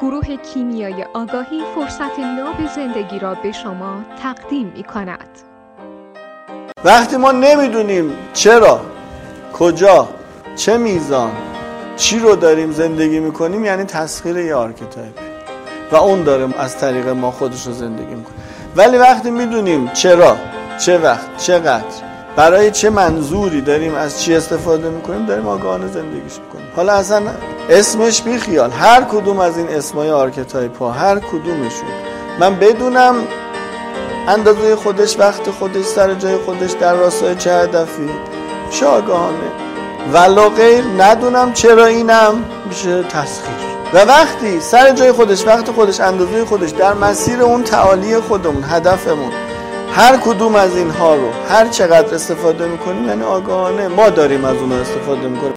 گروه کیمیای آگاهی فرصت ناب زندگی را به شما تقدیم می کند. وقتی ما نمی‌دونیم چرا کجا چه میزان چی رو داریم زندگی می‌کنیم یعنی تسخیر یه archetype و اون داره از طریق ما خودش رو زندگی می‌کنه. ولی وقتی می‌دونیم چرا چه وقت چقدر برای چه منظوری داریم از چی استفاده می‌کنیم داریم آگاهانه زندگیش می‌کنیم. حالا اصلا اسمش بیخیال هر کدوم از این اسمای archetype ها هر کدومشون. من بدونم اندازه خودش وقت خودش سر جای خودش در راستای چه هدفی. میشه آگاهانه غیر ندونم چرا اینم میشه تسخیر. و وقتی سر جای خودش وقت خودش اندازه خودش در مسیر اون تعالی خودمون هدفمون هر کدوم از اینها رو هر چقدر استفاده می‌کنیم یعنی آگاهانه ما داریم از اونها استفاده می‌کنیم.